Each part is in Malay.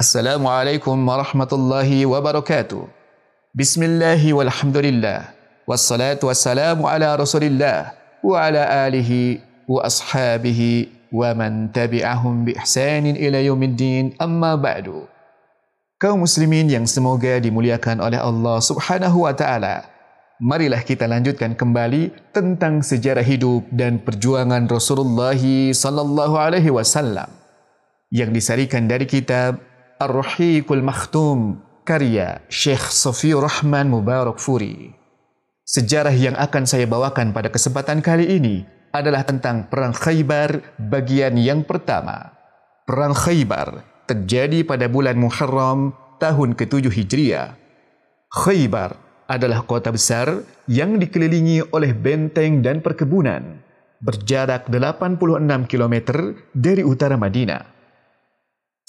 Assalamualaikum warahmatullahi wabarakatuh. Bismillah walhamdulillah. Wassalatu wassalamu ala rasulillah wa ala alihi wa ashabihi wa man tabi'ahum bi ihsanin ila yaumiddin amma ba'du. Kaum muslimin yang semoga dimuliakan oleh Allah Subhanahu wa taala. Marilah kita lanjutkan kembali tentang sejarah hidup dan perjuangan Rasulullah sallallahu alaihi wasallam yang disarikan dari kitab Ar-Ruhiqul Makhtum karya Syekh Sofiur Rahman Mubarak Furi. Sejarah yang akan saya bawakan pada kesempatan kali ini adalah tentang Perang Khaybar bagian yang pertama. Perang Khaybar terjadi pada bulan Muharram tahun ke-7 Hijriah. Khaybar adalah kota besar yang dikelilingi oleh benteng dan perkebunan berjarak 86 km dari utara Madinah.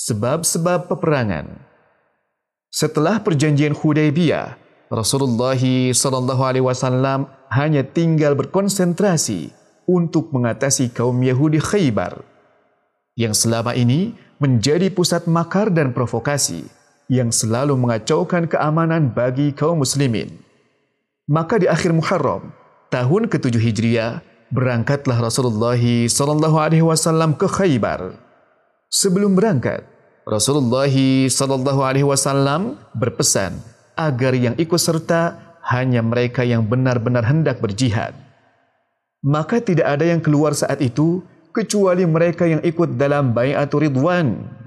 Sebab-sebab peperangan Setelah perjanjian Hudaybiyah, Rasulullah sallallahu alaihi wasallam hanya tinggal berkonsentrasi untuk mengatasi kaum Yahudi Khaybar yang selama ini menjadi pusat makar dan provokasi yang selalu mengacaukan keamanan bagi kaum muslimin. Maka di akhir Muharram, tahun ke-7 Hijriah, berangkatlah Rasulullah sallallahu alaihi wasallam ke Khaybar. Sebelum berangkat, Rasulullah sallallahu alaihi wasallam berpesan agar yang ikut serta hanya mereka yang benar-benar hendak berjihad. Maka tidak ada yang keluar saat itu kecuali mereka yang ikut dalam Bai'atul Ridwan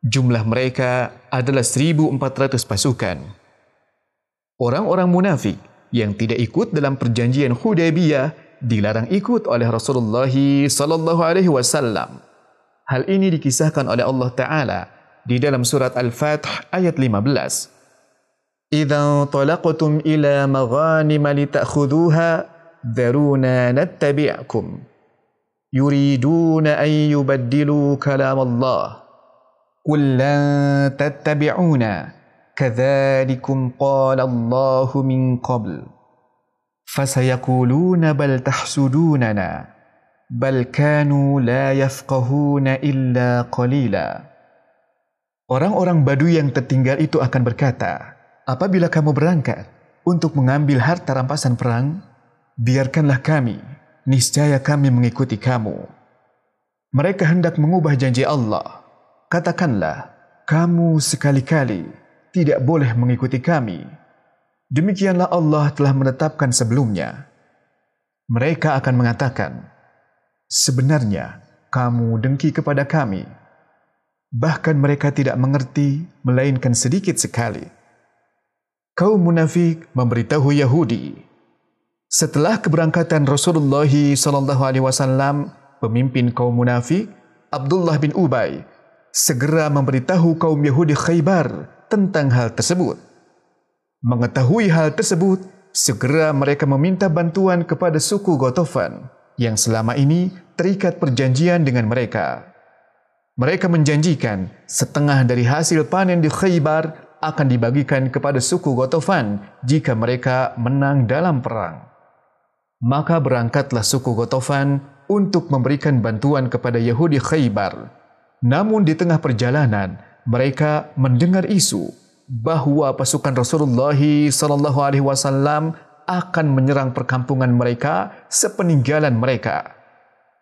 Jumlah mereka adalah 1,400 pasukan. Orang-orang munafik yang tidak ikut dalam perjanjian Hudaybiyah dilarang ikut oleh Rasulullah sallallahu alaihi wasallam. Hal ini dikisahkan oleh Allah Ta'ala di dalam surat Al-Fath ayat 15. إِذَا طَلَقْتُمْ إِلَى مَغَانِمَ لِتَأْخُذُوهَا ذَرُونَا نَتَّبِعْكُمْ يُرِيدُونَ أَنْ يُبَدِّلُوا كَلَامَ اللَّهِ قُلْ لَنْ تَتَّبِعُونَا كَذَلِكُمْ قَالَ اللَّهُ مِنْ قَبْلُ فَسَيَقُولُونَ بَلْ تَحْسُدُونَنَا bal kanu la yafqahuna illa qalila. Orang-orang badu yang tertinggal itu akan berkata Apabila kamu berangkat untuk mengambil harta rampasan perang biarkanlah kami. Niscaya kami mengikuti kamu. Mereka hendak mengubah janji Allah. Katakanlah kamu sekali-kali tidak boleh mengikuti kami. Demikianlah Allah telah menetapkan sebelumnya. Mereka akan mengatakan, sebenarnya kamu dengki kepada kami. Bahkan mereka tidak mengerti, melainkan sedikit sekali. Kaum munafik memberitahu Yahudi. Setelah keberangkatan Rasulullah SAW, pemimpin kaum munafik, Abdullah bin Ubay, segera memberitahu kaum Yahudi Khaybar tentang hal tersebut. Mengetahui hal tersebut, segera mereka meminta bantuan kepada suku Gotofan yang selama ini terikat perjanjian dengan mereka. Mereka menjanjikan setengah dari hasil panen di Khaybar akan dibagikan kepada suku Gotofan jika mereka menang dalam perang. Maka berangkatlah suku Gotofan untuk memberikan bantuan kepada Yahudi Khaybar Namun di tengah perjalanan, mereka mendengar isu bahawa pasukan Rasulullah sallallahu alaihi wasallam akan menyerang perkampungan mereka sepeninggalan mereka.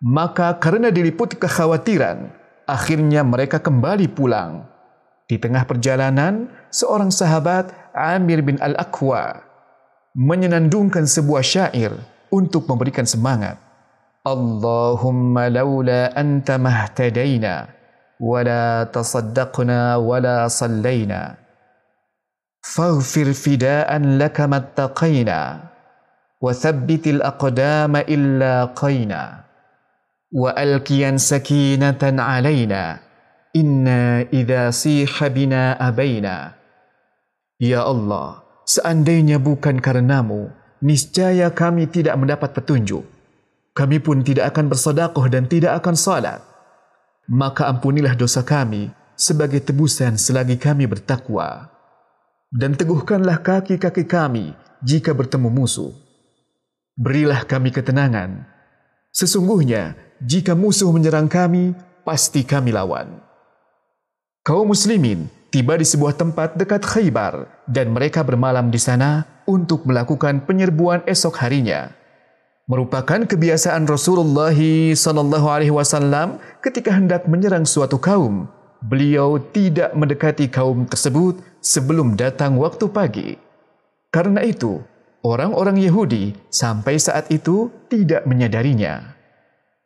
Maka karena diliput kekhawatiran, akhirnya mereka kembali pulang. Di tengah perjalanan, seorang sahabat Amir bin Al-Aqwa menyenandungkan sebuah syair untuk memberikan semangat. Allahumma laula anta mahtadaina wala tasaddaqna wala sallaina. فاغفر فداء لك ما اتقينا وثبت الأقدام إلا قينا وألكيا سكينة علينا إنا إذا صيح بنا أبينا Ya Allah, seandainya bukan karenamu, niscaya kami tidak mendapat petunjuk. Kami pun tidak akan bersedekah dan tidak akan salat maka ampunilah dosa kami sebagai tebusan selagi kami bertakwa. Dan teguhkanlah kaki-kaki kami jika bertemu musuh. Berilah kami ketenangan. Sesungguhnya, jika musuh menyerang kami, pasti kami lawan. Kaum muslimin tiba di sebuah tempat dekat Khaybar dan mereka bermalam di sana untuk melakukan penyerbuan esok harinya. Merupakan kebiasaan Rasulullah sallallahu alaihi wasallam ketika hendak menyerang suatu kaum, beliau tidak mendekati kaum tersebut sebelum datang waktu pagi. Karena itu, orang-orang Yahudi sampai saat itu tidak menyadarinya.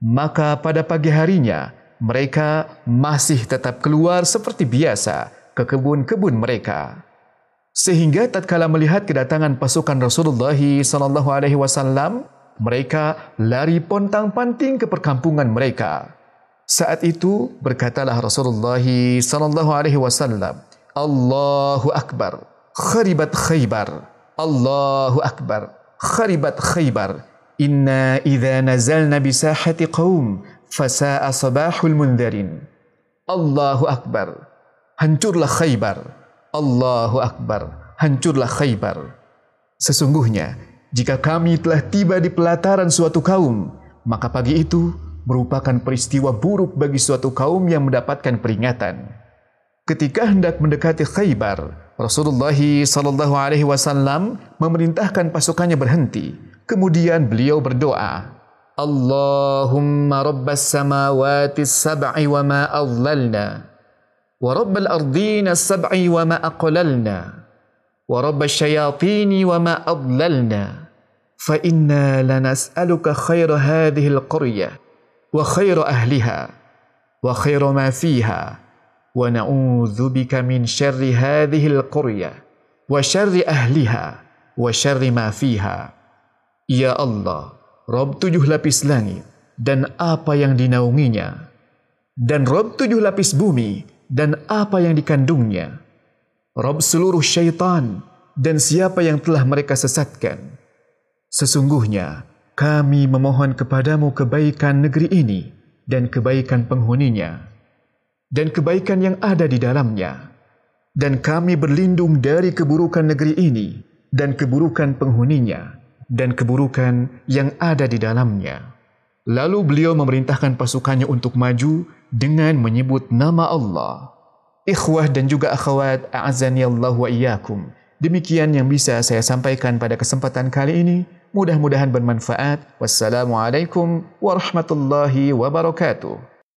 Maka pada pagi harinya, mereka masih tetap keluar seperti biasa ke kebun-kebun mereka. Sehingga tatkala melihat kedatangan pasukan Rasulullah sallallahu alaihi wasallam, mereka lari pontang-panting ke perkampungan mereka. Saat itu berkatalah Rasulullah sallallahu alaihi wasallam, "Allahu akbar, kharibat Khaybar. Allahu akbar, kharibat Khaybar. Inna idza nazalna bi sahati qaum fasa'a sabahul mundarin. Allahu Akbar. Hancurlah Khaybar. Allahu Akbar. Hancurlah Khaybar. Sesungguhnya, jika kami telah tiba di pelataran suatu kaum, maka pagi itu merupakan peristiwa buruk bagi suatu kaum yang mendapatkan peringatan ketika hendak mendekati Khaybar, Rasulullah sallallahu alaihi wasallam memerintahkan pasukannya berhenti. Kemudian beliau berdoa, Allahumma rabbas samawati sab'i wa ma adhallna wa rabbal ardhin sab'i wa ma aqlalna wa rabbash shayatin wa ma adhallna fa inna lanas'aluka khayra hadhihi alqarya wa khayra ahliha wa khayra ma fiha ونعوذ بك من شر هذه القرية وشر أهلها وشر ما فيها يا الله Rob tujuh lapis langit dan apa yang dinaunginya, dan Rob tujuh lapis bumi dan apa yang dikandungnya, Rob seluruh syaitan dan siapa yang telah mereka sesatkan. Sesungguhnya kami memohon kepadamu kebaikan negeri ini dan kebaikan penghuninya, dan kebaikan yang ada di dalamnya, dan kami berlindung dari keburukan negeri ini dan keburukan penghuninya dan keburukan yang ada di dalamnya. Lalu beliau memerintahkan pasukannya untuk maju dengan menyebut nama Allah. Ikhwah dan juga akhwat, a'azani Allah wa iyyakum. Demikian yang bisa saya sampaikan pada kesempatan kali ini. Mudah-mudahan bermanfaat. Wassalamualaikum warahmatullahi wabarakatuh.